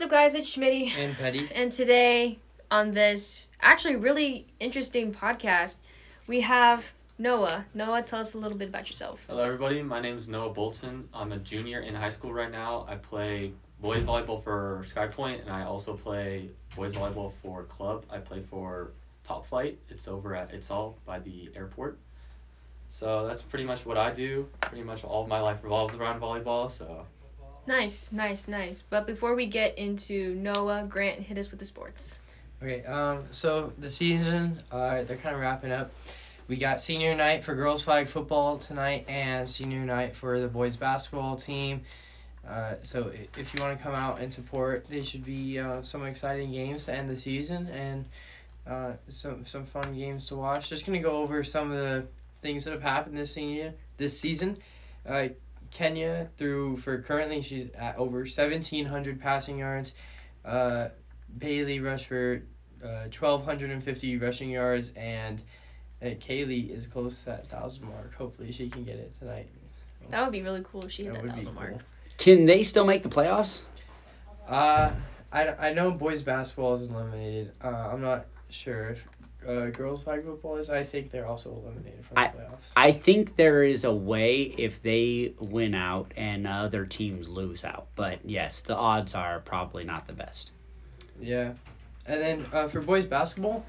What's up, guys? It's Schmitty. And Petty. And today, on this actually really interesting podcast, we have Noah. Noah, tell us a little bit about yourself. Hello, everybody. My name is Noah Bolton. I'm a junior in high school right now. I play boys volleyball for Sky Pointe, and I also play boys volleyball for club. I play for Top Flight. It's over at It's All by the airport. So that's pretty much what I do. Pretty much all of my life revolves around volleyball. So Nice, nice, nice. But before we get into Noah, Grant, hit us with the sports. Okay, um, so the season, uh, they're kind of wrapping up. We got senior night for girls flag football tonight and senior night for the boys basketball team. Uh, so if you want to come out and support, they should be uh, some exciting games to end the season and uh, some some fun games to watch. Just gonna go over some of the things that have happened this senior this season. Uh, Kenya threw for currently she's at over 1,700 passing yards. Uh, Bailey rushed for uh, 1,250 rushing yards, and uh, Kaylee is close to that thousand mark. Hopefully, she can get it tonight. That would be really cool if she hit that, would be thousand mark. cool. Can they still make the playoffs? Uh, I, I know boys basketball is eliminated. Uh, I'm not sure if uh, girls flag football is. I think they're also eliminated from the playoffs. I think there is a way if they win out and other teams lose out. But yes, the odds are probably not the best. Yeah, and then uh, for boys basketball,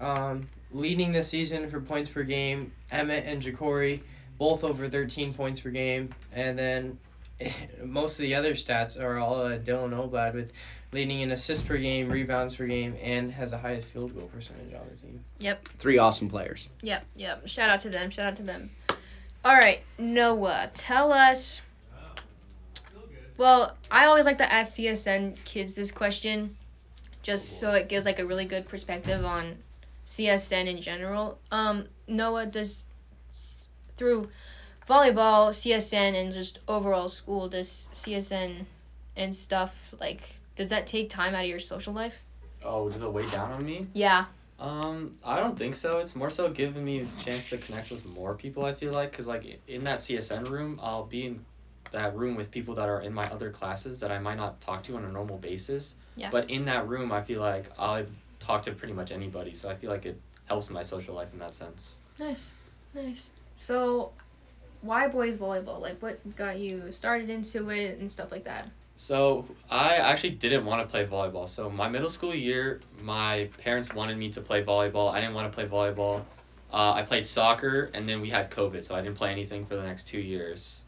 um, leading the season for points per game, Emmett and Ja'Cory, both over 13 points per game, and then most of the other stats are all uh, Dylan Oblad with leading in assists per game, rebounds per game, and has the highest field goal percentage on the team. Yep. Three awesome players. Yep, yep. Shout out to them. Shout out to them. All right, Noah, tell us. Well, I always like to ask CSN kids this question, just so it gives like a really good perspective on CSN in general. Um, Noah, does through volleyball, CSN, and just overall school, does CSN and stuff like does that take time out of your social life? oh, does it weigh down on me? Yeah. Um, I don't think so. It's more so giving me a chance to connect with more people. I feel like, cause like in that CSN room, I'll be in that room with people that are in my other classes that I might not talk to on a normal basis. Yeah. But in that room, I feel like I'll talk to pretty much anybody. So I feel like it helps my social life in that sense. Nice, nice. So, why boys volleyball? Like, what got you started into it and stuff like that? So I actually didn't want to play volleyball. So my middle school year, my parents wanted me to play volleyball. I didn't want to play volleyball. Uh, I played soccer, and then we had COVID, so I didn't play anything for the next two years.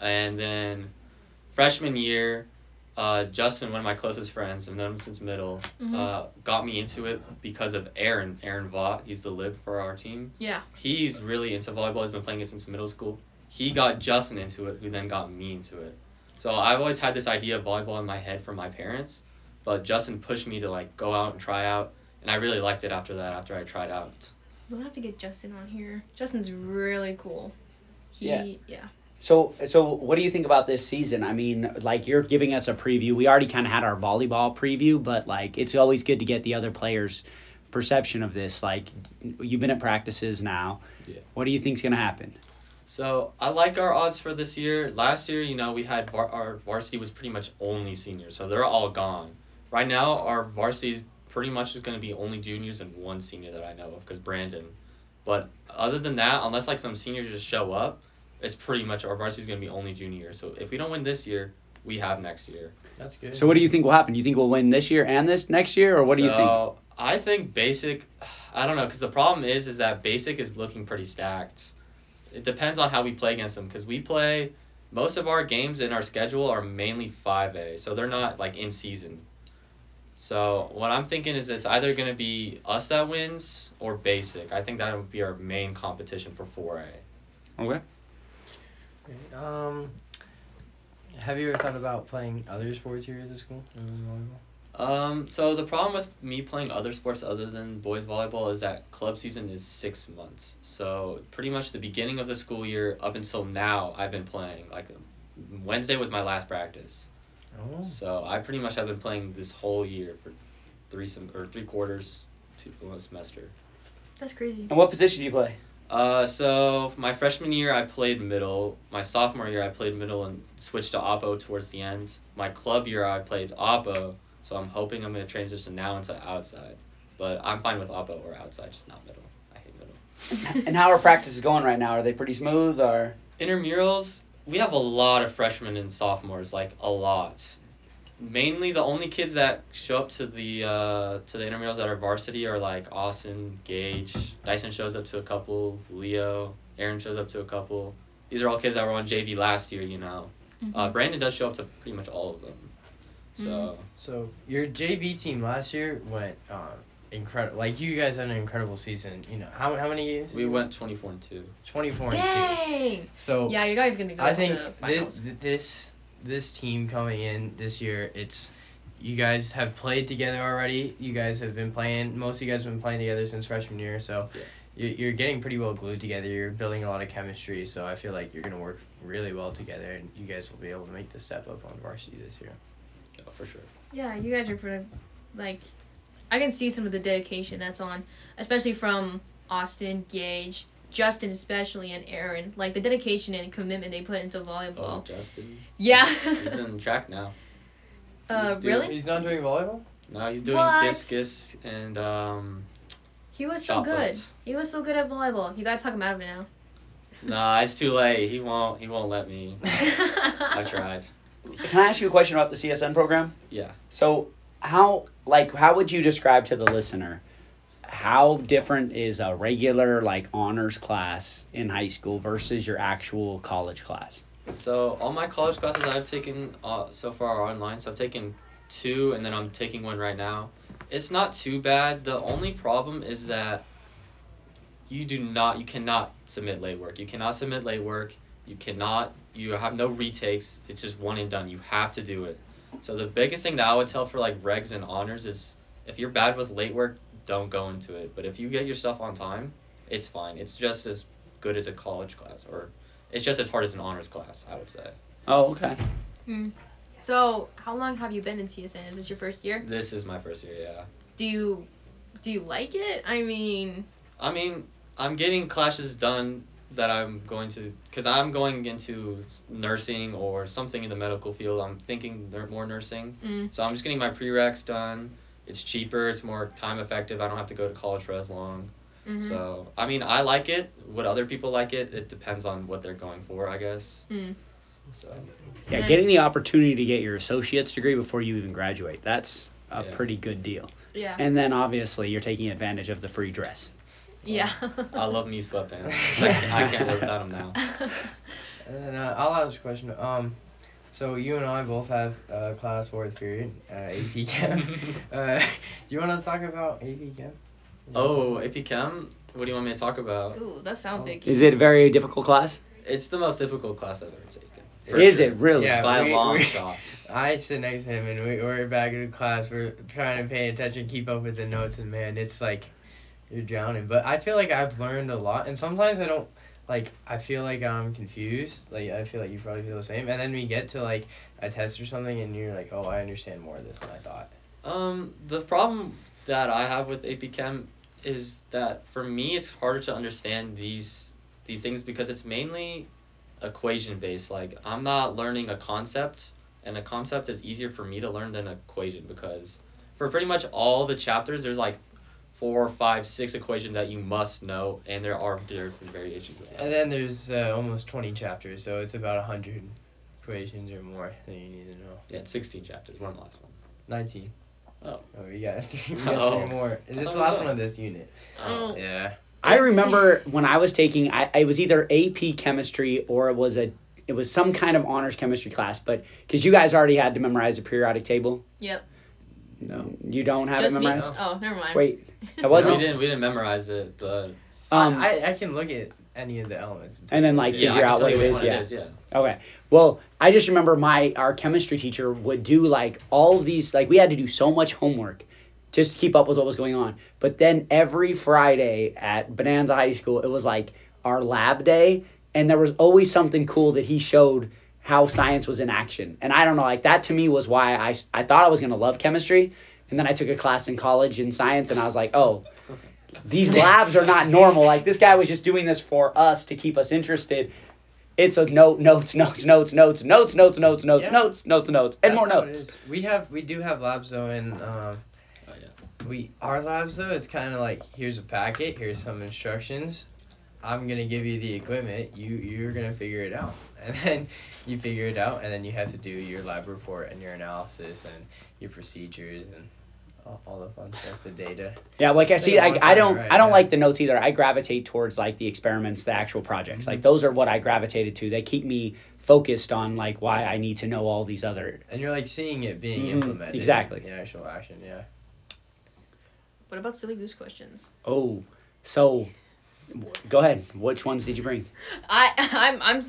And then freshman year, uh, Justin, one of my closest friends, I've known him since middle, Mhm. uh, got me into it because of Aaron, Aaron Vaught. He's the lib for our team. Yeah. He's really into volleyball. He's been playing it since middle school. He got Justin into it, who then got me into it. So I've always had this idea of volleyball in my head from my parents, but Justin pushed me to like go out and try out, and I really liked it after that. After I tried out. We'll have to get Justin on here. Justin's really cool. He, Yeah. yeah. So, so what do you think about this season? I mean, like you're giving us a preview. We already kind of had our volleyball preview, but like it's always good to get the other players' perception of this. Like you've been at practices now. Yeah. What do you think's gonna happen? So I like our odds for this year. Last year, you know, we had var- our varsity was pretty much only seniors, so they're all gone. Right now, our varsity is pretty much just going to be only juniors and one senior that I know of, because Brandon. But other than that, unless like some seniors just show up, it's pretty much our varsity is going to be only juniors. So if we don't win this year, we have next year. That's good. So, what do you think will happen? Do you think we'll win this year and this next year, or what do you think? So I think basic. I don't know, because the problem is, is that basic is looking pretty stacked. It depends on how we play against them, because we play most of our games in our schedule are mainly 5A, so they're not like in season. So what I'm thinking is it's either gonna be us that wins or basic. I think that would be our main competition for 4A. Okay. Okay, Um, have you ever thought about playing other sports here at the school? Other than volleyball? Um, so the problem with me playing other sports other than boys volleyball is that club season is six months. So pretty much the beginning of the school year up until now, I've been playing. Like Wednesday was my last practice. Oh. So I pretty much have been playing this whole year for three sem- or three quarters to one semester. That's crazy. And what position do you play? Uh, so my freshman year I played middle. My sophomore year I played middle and switched to oppo towards the end. My club year I played oppo, so I'm hoping I'm gonna transition now into outside. But I'm fine with oppo or outside, just not middle. I hate middle. and how are practices going right now? Are they pretty smooth or? Intramurals, we have a lot of freshmen and sophomores, like a lot. Mainly the only kids that show up to the uh, to the intramurals that are varsity are like Austin, Gage, Dyson shows up to a couple, Leo, Aaron shows up to a couple. These are all kids that were on JV last year, you know. Mm-hmm. Uh, Brandon does show up to pretty much all of them. So So your JV team last year went um, incredible. Like you guys had an incredible season. You know how how many years? we went 24 and 2. 24 and two. Dang. So Yeah, you guys gonna go I think to this, finals. this this team coming in this year, it's you guys have played together already. You guys have been playing. Most of you guys have been playing together since freshman year. So Yeah. you're, you're getting pretty well glued together. You're building a lot of chemistry. So I feel like you're gonna work really well together, and you guys will be able to make the step up on varsity this year. Oh, for sure. Yeah, you guys are pretty like I can see some of the dedication that's on, especially from Austin, Gage, Justin especially and Aaron. Like the dedication and commitment they put into Oh, volleyball. Justin. yeah. He's in track now. uh he's doing- really? He's not doing volleyball. No, he's doing What? discus and um. He was so good. puts. He was so good at volleyball. You gotta talk him out of it now. Nah, it's too late. He won't. He won't let me. I tried. Can I ask you a question about the CSN program? Yeah. So how like how would you describe to the listener how different is a regular like honors class in high school versus your actual college class? So all my college classes I've taken uh, so far are online. So I've taken two, and then I'm taking one right now. It's not too bad. The only problem is that you do not, you cannot submit late work. You cannot submit late work. You cannot. You have no retakes. It's just one and done. You have to do it. So the biggest thing that I would tell for like regs and honors is if you're bad with late work, don't go into it. But if you get your stuff on time, it's fine. It's just as good as a college class, or it's just as hard as an honors class, I would say. Oh, okay. Hmm. so how long have you been in CSN? Is this your first year? This is my first year, yeah. Do you do you like it? I mean I mean, I'm getting classes done that I'm going to, because I'm going into nursing or something in the medical field. I'm thinking more nursing. mm, So I'm just getting my prereqs done. It's cheaper, it's more time effective. I don't have to go to college for as long. mhm. So, I mean, I like it. Would other people like it? It depends on what they're going for, I guess. Mm. So, Yeah, Nice. getting the opportunity to get your associate's degree before you even graduate, that's a Yeah. pretty good deal. Yeah. And then obviously you're taking advantage of the free dress. Yeah. I love me sweatpants. I can't, I can't live without them now. And then uh, I'll ask a question. Um, so you and I both have uh, class fourth period, uh, AP Chem. uh, do you want to talk about AP Chem? Oh, AP Chem? What do you want me to talk about? Ooh, that sounds like Is it a very difficult class? It's the most difficult class I've ever taken. Is sure. it really? Yeah, By we- a long we- shot. I sit next to him and we, we're back in class. We're trying to pay attention, keep up with the notes, and man, it's like you're drowning. But I feel like I've learned a lot, and sometimes I don't like. I feel like I'm confused. Like I feel like you probably feel the same. And then we get to like a test or something, and you're like, oh, I understand more of this than I thought. Um, the problem that I have with AP Chem is that for me it's harder to understand these these things because it's mainly equation based. Like I'm not learning a concept, and a concept is easier for me to learn than an equation because for pretty much all the chapters there's like four, five, six equations that you must know, and there are different variations of that. And then there's uh, almost 20 chapters, so it's about 100 equations or more that you need to know. Yeah, 16 chapters. We're on the last one. 19. Oh. Oh, we got, we got Oh. three more. This is Oh, the last really? one of this unit. Oh. Yeah. I remember when I was taking, I, it was either AP chemistry or it was a, it was some kind of honors chemistry class. But because you guys already had to memorize a periodic table, Yep. No. you don't have Just it me. memorized. Oh, never mind. Wait, it we wasn't. we didn't we didn't memorize it, but Um, I, I can look at any of the elements. and then like yeah, figure out what you it which is. one Yeah. it is. Yeah. Okay. Well, I just remember my our chemistry teacher would do like all of these like we had to do so much homework just to keep up with what was going on. But then every Friday at Bonanza High School, it was like our lab day and there was always something cool that he showed how science was in action. And I don't know, like that to me was why I I thought I was going to love chemistry and then I took a class in college in science and I was like, "Oh, these labs are not normal. Like this guy was just doing this for us to keep us interested. It's a note, notes, notes, notes, notes, notes, notes, notes, notes, Yeah. notes, notes, notes, and That's more notes. We have we do have labs though, and um, Oh, yeah. we our labs though it's kind of like here's a packet, here's some instructions. I'm gonna give you the equipment. You you're gonna figure it out, and then you figure it out, and then you have to do your lab report and your analysis and your procedures and all, all the fun stuff, the data. Yeah, like I see, like a I, long I don't, right, I don't yeah. like the notes either. I gravitate towards like the experiments, the actual projects. Like those are what I gravitated to. They keep me focused on like why I need to know all these other. And you're like seeing it being Mhm, implemented. exactly. In actual action, yeah. What about silly goose questions? Oh, so go ahead. Which ones did you bring? I I'm I'm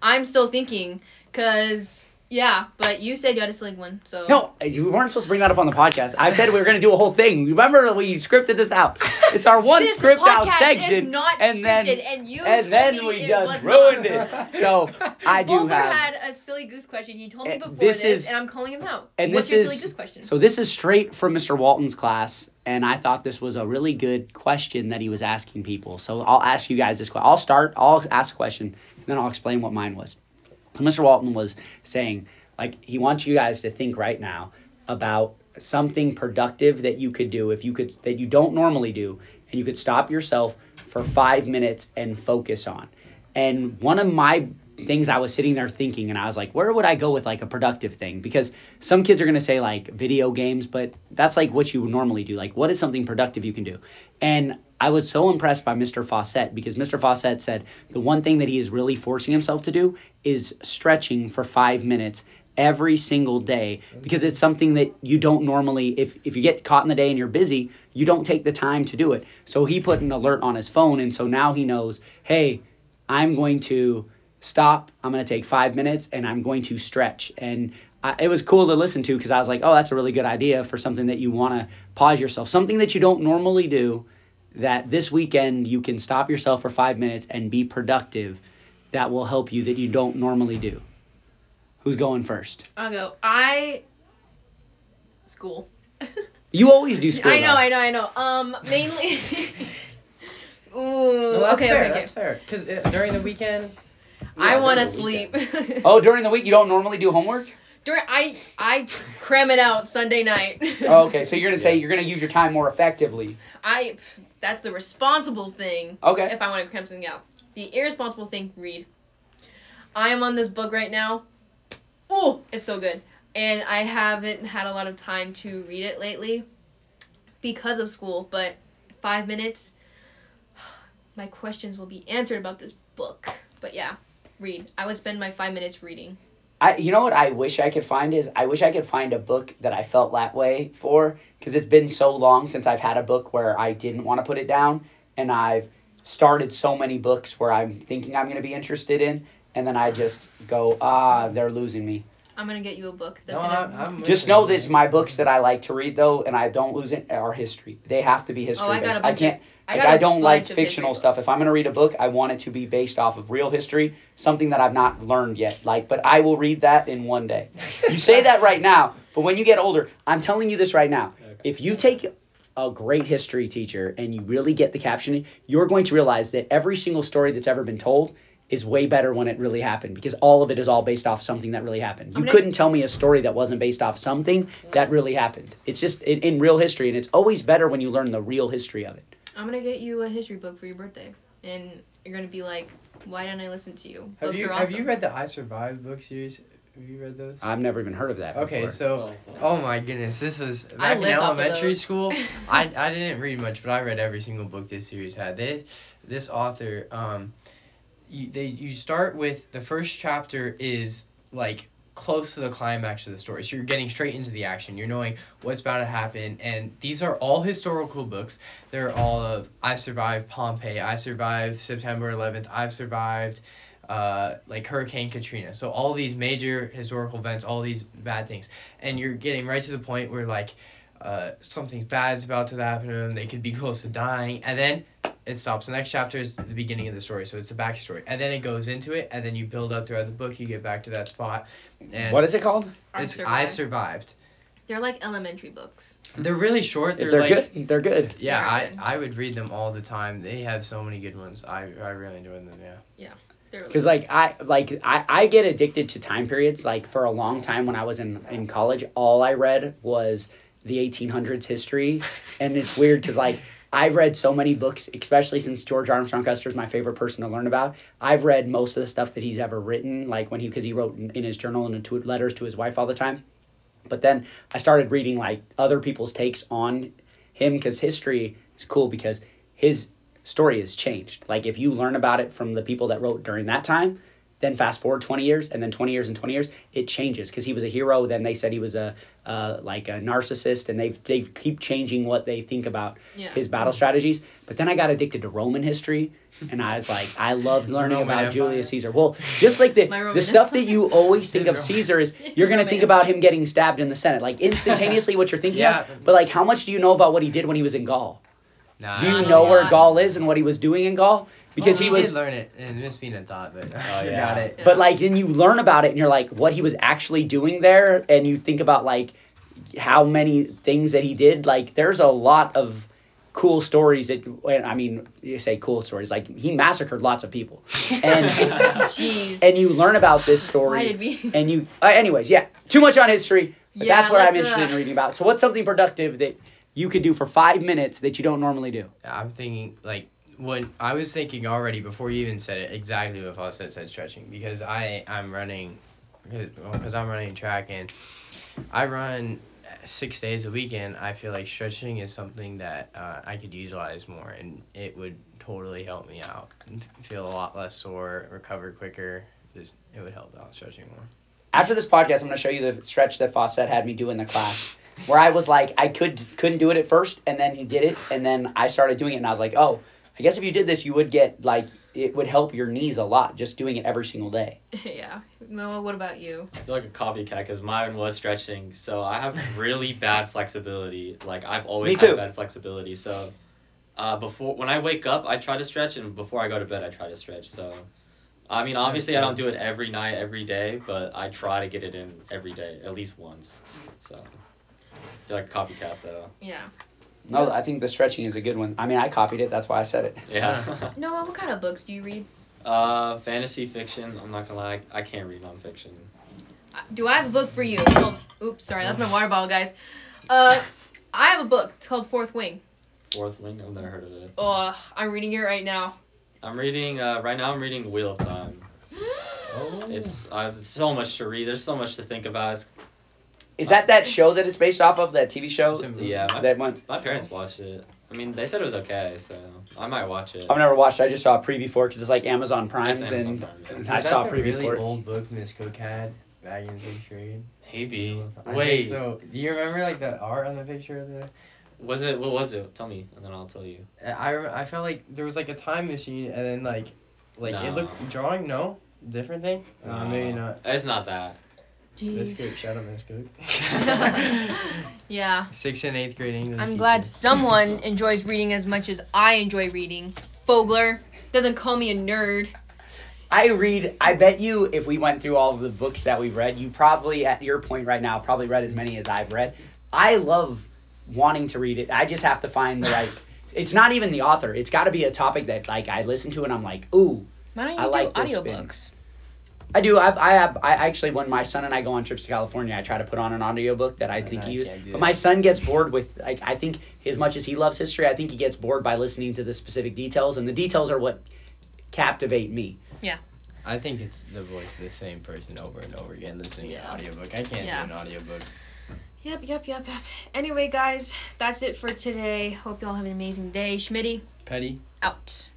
I'm still thinking, cause yeah, but you said you had a silly one, so No, you weren't supposed to bring that up on the podcast. I said we were going to do a whole thing. Remember we scripted this out. It's our one this script out section, is not and scripted, then and you and then we just ruined not. it. So I do Boulder have. had a silly goose question. He told me Uh, before this this, is- and I'm calling him out. and What's this your is- silly goose question? So this is straight from Mr. Walton's class, and I thought this was a really good question that he was asking people. So I'll ask you guys this question. I'll start. I'll ask a question, and then I'll explain what mine was. Mr. Walton was saying, like, he wants you guys to think right now about something productive that you could do if you could that you don't normally do, and you could stop yourself for five minutes and focus on. And one of my things I was sitting there thinking, and I was like, where would I go with like a productive thing? Because some kids are gonna say like video games, but that's like what you normally do. Like, what is something productive you can do? And I was so impressed by Mr. Fawcett because Mr. Fawcett said the one thing that he is really forcing himself to do is stretching for five minutes every single day because it's something that you don't normally if if you get caught in the day and you're busy you don't take the time to do it so he put an alert on his phone and so now he knows hey i'm going to stop i'm going to take five minutes and i'm going to stretch and I, it was cool to listen to because i was like oh that's a really good idea for something that you want to pause yourself something that you don't normally do that this weekend you can stop yourself for five minutes and be productive that will help you that you don't normally do who's going first I'll go. I school. You always do school. I know, though. I know, I know. Um, mainly. Ooh. No, that's okay, fair, okay, okay. That's fair. Because during the weekend. I want to sleep. Oh, during the week you don't normally do homework? During I I cram it out Sunday night. Oh, okay, so you're gonna say Yeah. you're gonna use your time more effectively. I that's the responsible thing. Okay. If I want to cram something out, the irresponsible thing, read. I am on this book right now. Oh, it's so good, and I haven't had a lot of time to read it lately because of school. But five minutes, my questions will be answered about this book. But yeah, read. I would spend my five minutes reading. I, you know what I wish I could find is I wish I could find a book that I felt that way for because it's been so long since I've had a book where I didn't want to put it down and I've started so many books where I'm thinking I'm gonna be interested in and then I just go ah they're losing me. I'm gonna get you a book that's No, gonna. I'm, I'm Just know that my books that I like to read though and I don't lose it are history. They have to be history oh, I got a bunch I can't. Of, I, Like, got I a don't like fictional stuff. books. If I'm gonna read a book, I want it to be based off of real history, something that I've not learned yet. Like, but I will read that in one day. You say that right now, but when you get older, I'm telling you this right now. Okay. If you take a great history teacher and you really get the captioning, you're going to realize that every single story that's ever been told is way better when it really happened because all of it is all based off something that really happened. You gonna- couldn't tell me a story that wasn't based off something that really happened. It's just in, in real history, and it's always better when you learn the real history of it. I'm gonna get you a history book for your birthday, and you're gonna be like, "Why didn't I listen to you?" Have Books you are have you read the I Survived book series? Have you read those? I've never even heard of that. Okay, before. so oh my goodness, this was back in lived off of elementary those. school. I I didn't read much, but I read every single book this series had. They this author um you, they you start with the first chapter is like close to the climax of the story. So you're getting straight into the action. You're knowing what's about to happen and these are all historical books. They're all of I survived Pompeii, I survived September 11th, I've survived uh, like Hurricane Katrina. So all these major historical events, all these bad things, and you're getting right to the point where like uh, something bad's about to happen to them. They could be close to dying, and then it stops. The next chapter is the beginning of the story, so it's a backstory, and then it goes into it, and then you build up throughout the book. You get back to that spot, and what is it called? I it's survived. I survived. They're like elementary books. They're really short. They're, they're like good, they're good. yeah. They're I good. I would read them all the time. They have so many good ones. I I really enjoy them. Yeah. They're really Because like I like I, I get addicted to time periods. Like for a long time when I was in in college, all I read was the 1800s history, and it's weird because like I've read so many books, especially since George Armstrong Custer is my favorite person to learn about. I've read most of the stuff that he's ever written, like when he because he wrote in, in his journal and to letters to his wife all the time. But then I started reading like other people's takes on him because history is cool because his story has changed. Like if you learn about it from the people that wrote during that time, then fast forward 20 years and then 20 years and 20 years, it changes because he was a hero. Then they said he was a uh, like a narcissist, and they they keep changing what they think about Yeah. his battle strategies. But then I got addicted to Roman history, and I was like, I loved learning Roman about Empire. Julius Caesar. Well, just like the My Roman the stuff that you always think of Caesar is you're gonna Roman think about him getting stabbed in the Senate, like instantaneously what you're thinking Yeah. of. But like, how much do you know about what he did when he was in Gaul? Nah, Do you know where. Gaul is and what he was doing in Gaul? Because Well, he was did learn it in Miss Bean thought, but I Oh, forgot yeah. it. Yeah. But like then you learn about it and you're like, what he was actually doing there, and you think about like how many things that he did. Like there's a lot of cool stories that I mean, you say cool stories. Like he massacred lots of people, and Jeez. and you learn about this Why did story, we? and you. Uh, anyways, yeah, too much on history. But Yeah, that's what I'm interested uh, in reading about. So what's something productive that you could do for five minutes that you don't normally do? I'm thinking like when I was thinking already before you even said it exactly what Fawcett said stretching. Because I I'm running because I'm running track and I run six days a week and I feel like stretching is something that uh, I could utilize more and it would totally help me out. And feel a lot less sore recover quicker just it would help out stretching more. After this podcast, I'm going to show you the stretch that Fawcett had me do in the class, where I was like, I could couldn't do it at first, and then he did it, and then I started doing it, and I was like, oh, I guess if you did this, you would get like it would help your knees a lot just doing it every single day. yeah. Noah, what about you? I feel like a copycat because mine was stretching, so I have really bad flexibility. Like I've always Me too. had bad flexibility. So uh, before when I wake up, I try to stretch, and before I go to bed, I try to stretch. So I mean, obviously, I don't do it every night, every day, but I try to get it in every day, at least once. So I feel like a copycat though. Yeah. No, I think the stretching is a good one. I mean, I copied it, that's why I said it. Yeah. Noah, what kind of books do you read? uh, fantasy fiction. I'm not gonna lie, I can't read nonfiction. Uh, Do I have a book for you? It's called, oops, sorry, that's my water bottle, guys. Uh, I have a book. It's called Fourth Wing. Fourth Wing. I've never heard of it. Oh, I'm reading it right now. I'm reading. Uh, right now, I'm reading Wheel of Time. oh It's I have so much to read. There's so much to think about. It's, Is that that show that it's based off of, that TV show? yeah, my, That one. my parents watched it. I mean, they said it was okay, so I might watch it. I've never watched it. I just saw a preview for it because it's like Amazon Prime's It's Amazon and Prime, I Is that saw a the preview really for it. old book Miss Cook had back in sixth grade Maybe. I think Wait, so do you remember like that art on the picture of the was it? What was it? Tell me, and then I'll tell you. I, I felt like there was like a time machine and then like like it looked drawing no different thing uh, maybe not It's not that. Miss Jeez. Cook shout out Miss Cook Yeah. sixth and eighth grade English I'm glad someone enjoys reading as much as I enjoy reading. Fogler doesn't call me a nerd. I read. I bet you, if we went through all of the books that we've read, you probably, at your point right now, probably read as many as I've read. I love wanting to read it. I just have to find the right. It's not even the author. It's got to be a topic that like I listen to and I'm like, ooh, Why don't you I do like this audiobooks? I do. I've, I have. I actually, when my son and I go on trips to California, I try to put on an audiobook that I And think I he uses. But my son gets bored with like I think as much as he loves history, I think he gets bored by listening to the specific details, and the details are what captivate me. Yeah. I think it's the voice of the same person over and over again listening Yeah. to an audiobook I can't Yeah. do an audiobook Yep, yep, yep, yep. Anyway, guys, that's it for today. Hope y'all have an amazing day. Schmitty, Petty out.